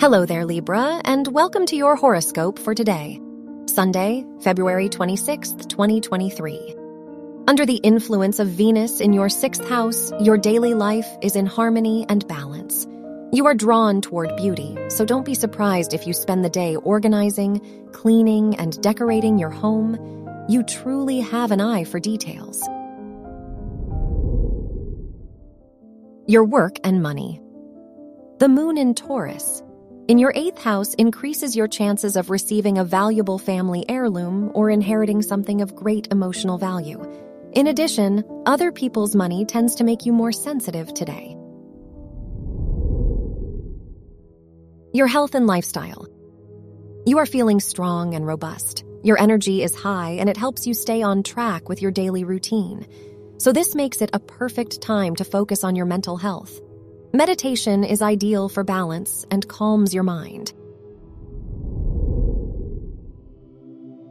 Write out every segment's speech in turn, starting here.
Hello there, Libra, and welcome to your horoscope for today, Sunday, February 26th, 2023. Under the influence of Venus in your sixth house, your daily life is in harmony and balance. You are drawn toward beauty, so don't be surprised if you spend the day organizing, cleaning, and decorating your home. You truly have an eye for details. Your work and money. The moon in Taurus in your eighth house increases your chances of receiving a valuable family heirloom or inheriting something of great emotional value. In addition, other people's money tends to make you more sensitive today. Your health and lifestyle. You are feeling strong and robust. Your energy is high and it helps you stay on track with your daily routine. So, this makes it a perfect time to focus on your mental health. Meditation is ideal for balance and calms your mind.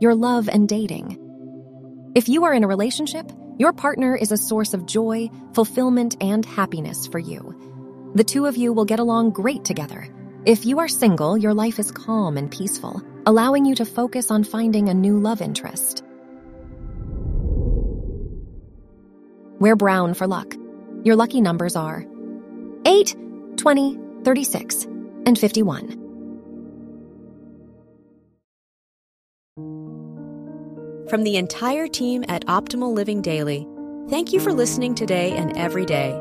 Your love and dating. If you are in a relationship, your partner is a source of joy, fulfillment, and happiness for you. The two of you will get along great together. If you are single, your life is calm and peaceful, allowing you to focus on finding a new love interest. Wear brown for luck. Your lucky numbers are 8, 20, 36, and 51. From the entire team at Optimal Living Daily, thank you for listening today and every day.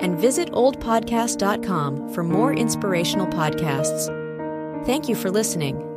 And visit oldpodcast.com for more inspirational podcasts. Thank you for listening.